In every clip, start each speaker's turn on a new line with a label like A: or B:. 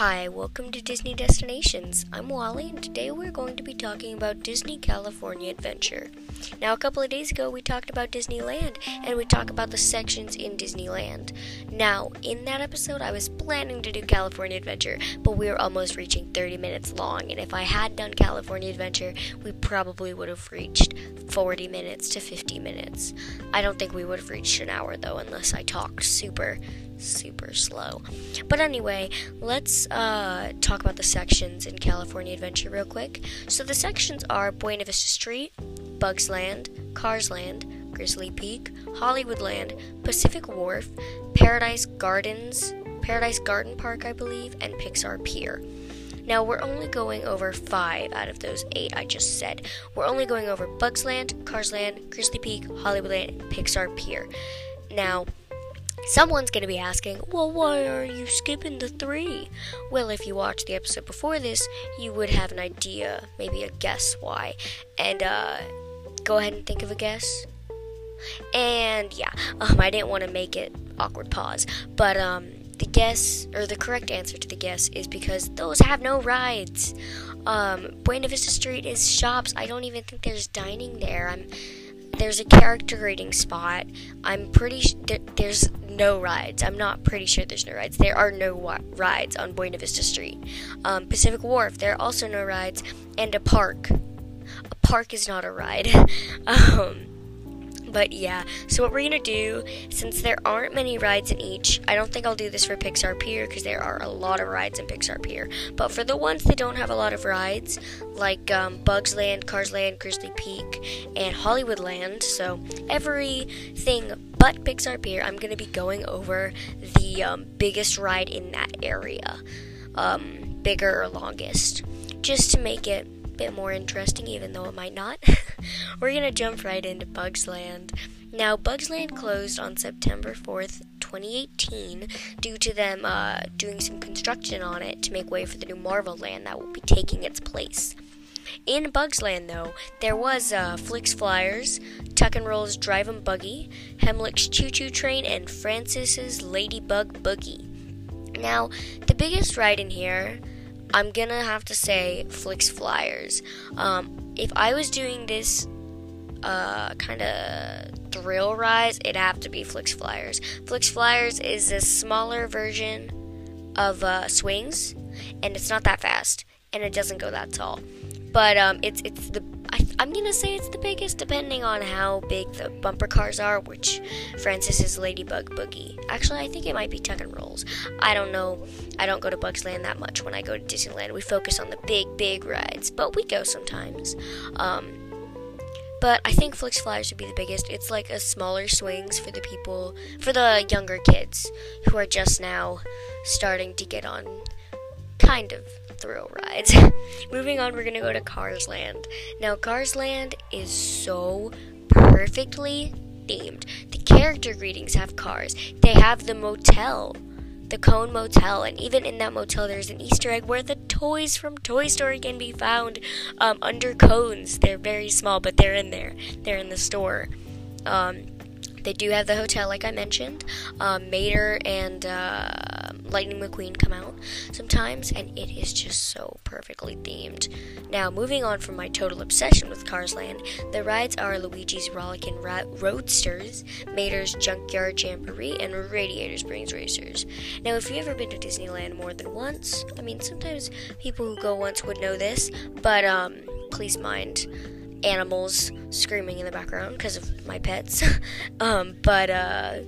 A: Hi, welcome to Disney Destinations. I'm Wally, and today we're going to be talking about Disney California Adventure. Now, a couple of days ago, we talked about Disneyland, and we talked about the sections in Disneyland. Now, in that episode, I was planning to do California Adventure, but we were almost reaching 30 minutes long, and if I had done California Adventure, we probably would have reached 40 minutes to 50 minutes. I don't think we would have reached an hour, though, unless I talked super super slow. But anyway, let's uh, talk about the sections in California Adventure real quick. So the sections are Buena Vista Street, Bugs Land, Cars Land, Grizzly Peak, Hollywoodland, Pacific Wharf, Paradise Gardens, Paradise Garden Park, I believe, and Pixar Pier. Now, we're only going over five out of those eight I just said. We're only going over Bugs Land, Cars Land, Grizzly Peak, Hollywoodland, and Pixar Pier. Now, Someone's going to be asking, well, why are you skipping the three? Well, if you watched the episode before this, you would have an idea, maybe a guess why. And uh, go ahead and think of a guess. And yeah, um, I didn't want to make it awkward pause, but um, the guess or the correct answer to the guess is because those have no rides. Um, Buena Vista Street is shops. I don't even think there's dining there. I'm there's a character rating spot. I'm pretty sh- there, there's no rides. I'm not pretty sure there's no rides. There are no wa- rides on Buena Vista Street. Um, Pacific Wharf, there are also no rides, and a park. Park is not a ride. um, but yeah, so what we're gonna do, since there aren't many rides in each, I don't think I'll do this for Pixar Pier because there are a lot of rides in Pixar Pier. But for the ones that don't have a lot of rides, like um, Bugs Land, Cars Land, Grizzly Peak, and Hollywood Land, so everything but Pixar Pier, I'm gonna be going over the um, biggest ride in that area, um, bigger or longest, just to make it bit more interesting, even though it might not. We're gonna jump right into Bugs Land. Now, Bugs Land closed on September 4th, 2018, due to them uh, doing some construction on it to make way for the new Marvel Land that will be taking its place. In Bugs Land, though, there was uh, Flik's Flyers, Tuck and Roll's Drive 'em Buggy, Heimlich's Chew Chew Train, and Francis's Ladybug Boogie. Now, the biggest ride in here I'm gonna have to say Flik's Flyers. Um, if I was doing this uh, kind of thrill rise, it'd have to be Flik's Flyers. Flik's Flyers is a smaller version of uh, swings, and it's not that fast, and it doesn't go that tall. But um, it's it's the I, am gonna say it's the biggest, depending on how big the bumper cars are. Which Francis's Ladybug Boogie. Actually, I think it might be Tuck and Rolls. I don't know. I don't go to Bugs Land that much. When I go to Disneyland, we focus on the big, big rides, but we go sometimes. Um, but I think Flik's Flyers would be the biggest. It's like a smaller swings for the people, for the younger kids who are just now starting to get on kind of thrill rides. Moving on, we're gonna go to Cars Land. Now, Cars Land is so perfectly themed. The character greetings have cars. They have the motel, the Cone Motel, and even in that motel, there's an Easter egg where the toys from Toy Story can be found um, under cones. They're very small, but they're in there. They're in the store. Um, they do have the hotel, like I mentioned. Um, Mater and uh, Lightning McQueen come out sometimes, and it is just so perfectly themed. Now, moving on from my total obsession with Cars Land, the rides are Luigi's Rollickin' Ra- Roadsters, Mater's Junkyard Jamboree, and Radiator Springs Racers. Now, if you've ever been to Disneyland more than once, I mean, sometimes people who go once would know this, but um, please mind animals screaming in the background because of my pets. um, but uh,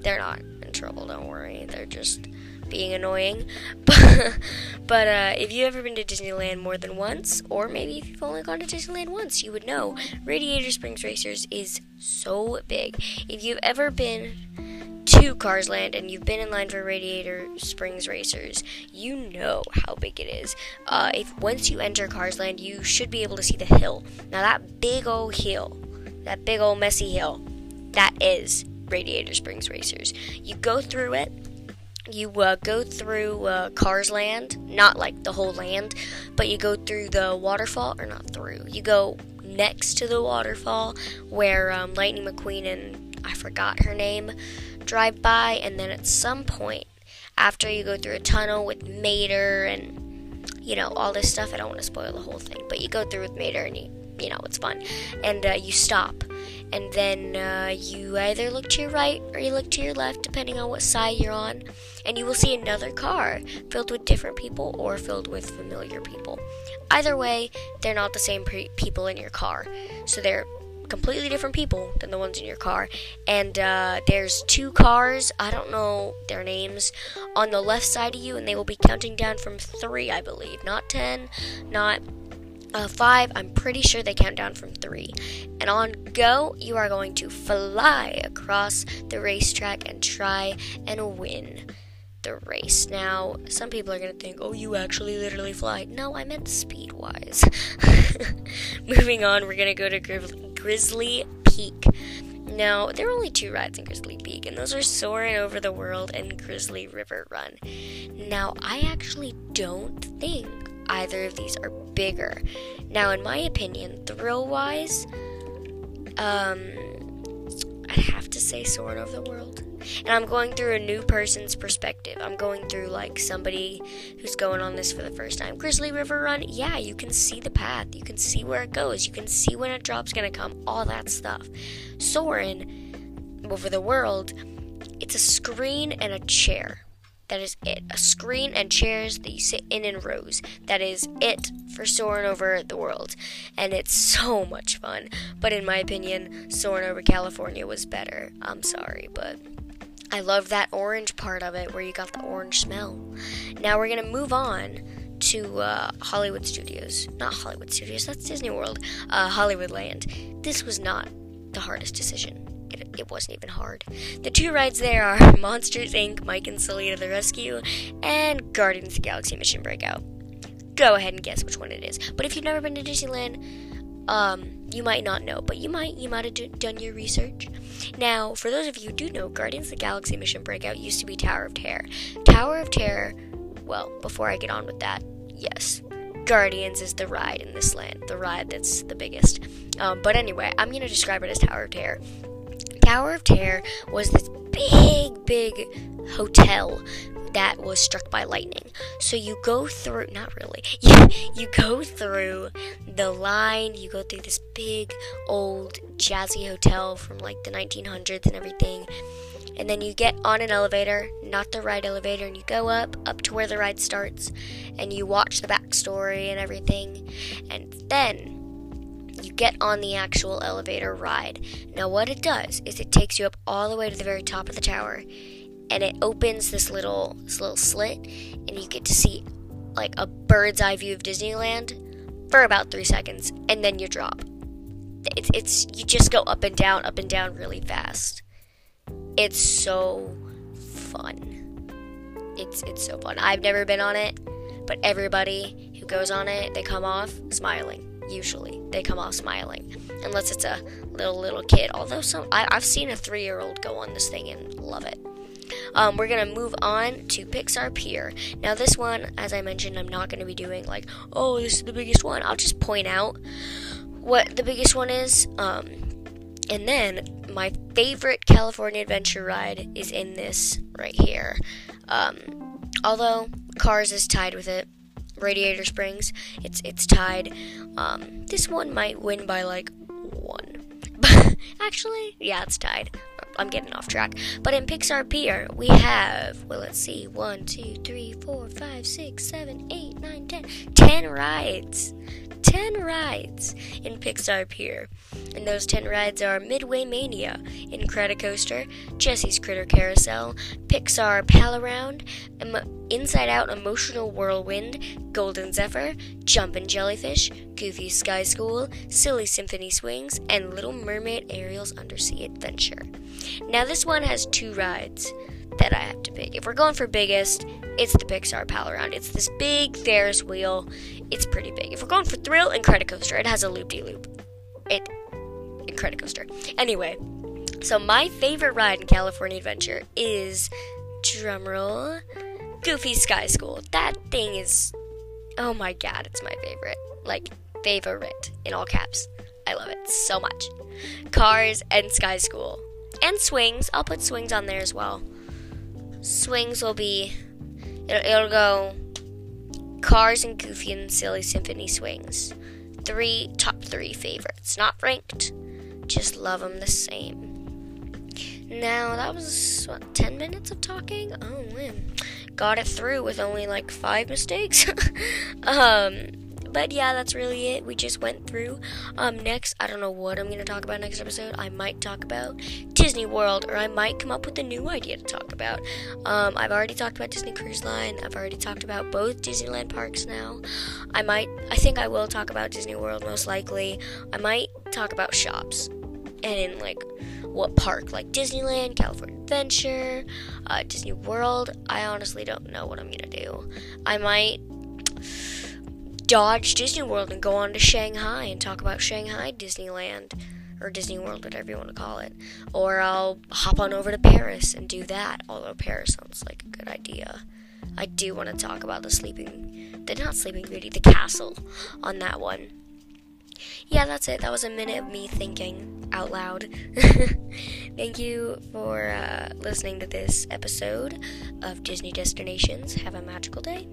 A: they're not trouble, don't worry. They're just being annoying. but uh, if you've ever been to Disneyland more than once, or maybe if you've only gone to Disneyland once, you would know Radiator Springs Racers is so big. If you've ever been to Cars Land and you've been in line for Radiator Springs Racers, you know how big it is. Uh, if once you enter Cars Land, you should be able to see the hill. Now that big old hill, that big old messy hill, that is Radiator Springs Racers. You go through it. You uh, go through uh, Cars Land, not like the whole land, but you go through the waterfall, or not through. You go next to the waterfall where um, Lightning McQueen and I forgot her name drive by, and then at some point, after you go through a tunnel with Mater and you know all this stuff. I don't want to spoil the whole thing, but you go through with Mater and you you know it's fun, and uh, you stop, and then uh, you either look to your right or you look to your left, depending on what side you're on, and you will see another car filled with different people or filled with familiar people. Either way, they're not the same pre- people in your car, so they're completely different people than the ones in your car. And uh, there's two cars, I don't know their names, on the left side of you, and they will be counting down from three, I believe. Not ten, not uh, five. I'm pretty sure they count down from three. And on go, you are going to fly across the racetrack and try and win the race. Now, some people are going to think, oh, you actually literally fly. No, I meant speed wise. Moving on, we're going to go to Grizzly Peak. Now, there are only two rides in Grizzly Peak, and those are Soarin' Over the World and Grizzly River Run. Now, I actually don't think either of these are bigger. Now, in my opinion, thrill wise, um, I'd have to say Soarin' Over the World and I'm going through a new person's perspective. I'm going through like somebody who's going on this for the first time. Grizzly River Run, yeah, you can see the path, you can see where it goes, you can see when a drop's gonna come, all that stuff. Soarin' over the world, it's a screen and a chair. That is it. A screen and chairs that you sit in in rows. That is it for soaring over the world. And it's so much fun. But in my opinion, soaring over California was better. I'm sorry, but I love that orange part of it where you got the orange smell. Now we're gonna move on to uh, Hollywood Studios. Not Hollywood Studios, that's Disney World. Uh, Hollywoodland. This was not the hardest decision. It, it, wasn't even hard. The two rides there are Monsters Inc., Mike and Sully to the Rescue, and Guardians of the Galaxy Mission Breakout. Go ahead and guess which one it is. But if you've never been to Disneyland, um, you might not know, but you might you might have d- done your research. Now, for those of you who do know, Guardians of the Galaxy Mission Breakout used to be Tower of Terror. Tower of Terror, well, before I get on with that, yes, Guardians is the ride in this land, the ride that's the biggest. Um, but anyway, I'm going to describe it as Tower of Terror. Tower of Terror was this big, big hotel that was struck by lightning. So you go through, not really, you, you go through the line, you go through this big old jazzy hotel from like the 1900s and everything. And then you get on an elevator, not the ride elevator, and you go up, up to where the ride starts, and you watch the backstory and everything. And then you get on the actual elevator ride. Now, what it does is it takes you up all the way to the very top of the tower, and it opens this little this little slit and you get to see like a bird's eye view of Disneyland for about three seconds and then you drop. It's, it's you just go up and down, up and down really fast. It's so fun. It's it's so fun. I've never been on it, but everybody who goes on it, they come off smiling. Usually, they come off smiling, unless it's a little little kid. Although some, I, I've seen a three year old go on this thing and love it. Um, we're gonna move on to Pixar Pier. Now, this one, as I mentioned, I'm not gonna be doing like, oh, this is the biggest one. I'll just point out what the biggest one is. Um, and then my favorite California Adventure ride is in this right here. Um, although Cars is tied with it, Radiator Springs, it's it's tied. Um, this one might win by like one. Actually, yeah, it's tied. I'm getting off track. But in Pixar Pier, we have, well, let's see, one, two, three, four, five, six, seven, eight, nine, ten, ten rides. 10 rides in Pixar Pier. And those 10 rides are Midway Mania, Incredicoaster, Jesse's Critter Carousel, Pixar Pal Around, Inside Out Emotional Whirlwind, Golden Zephyr, Jumpin' Jellyfish, Goofy Sky School, Silly Symphony Swings, and Little Mermaid Ariel's Undersea Adventure. Now, this one has two rides that I have to pick. If we're going for biggest, it's the Pixar Pal Around. It's this big Ferris wheel. It's pretty big. If we're going for thrill, Incredicoaster. It has a loop de loop. It Incredicoaster. Anyway, so my favorite ride in California Adventure is drumroll Goofy Sky School. That thing is oh my god, it's my favorite. Like favorite in all caps. I love it so much. Cars and Sky School. And swings. I'll put swings on there as well. swings will be it'll, it'll go Cars and Goofy and Silly Symphony swings. Three top three favorites, not ranked. Just love them the same. Now that was what ten minutes of talking. Oh man, got it through with only like five mistakes. um, but yeah, that's really it. We just went through. Um, next, I don't know what I'm gonna talk about next episode. I might talk about Disney World, or I might come up with a new idea to talk about. Um, I've already talked about Disney Cruise Line. I've already talked about both Disneyland parks now. I might, I think I will talk about Disney World most likely. I might talk about shops and in like what park, like Disneyland, California Adventure, uh, Disney World. I honestly don't know what I'm gonna do. I might dodge Disney World and go on to Shanghai and talk about Shanghai Disneyland or Disney World, whatever you want to call it. Or I'll hop on over to Paris and do that, although Paris sounds like a good idea. I do want to talk about the sleeping, the not sleeping beauty, the castle on that one. Yeah, that's it. That was a minute of me thinking out loud. Thank you for uh, listening to this episode of Disney Destinations. Have a magical day.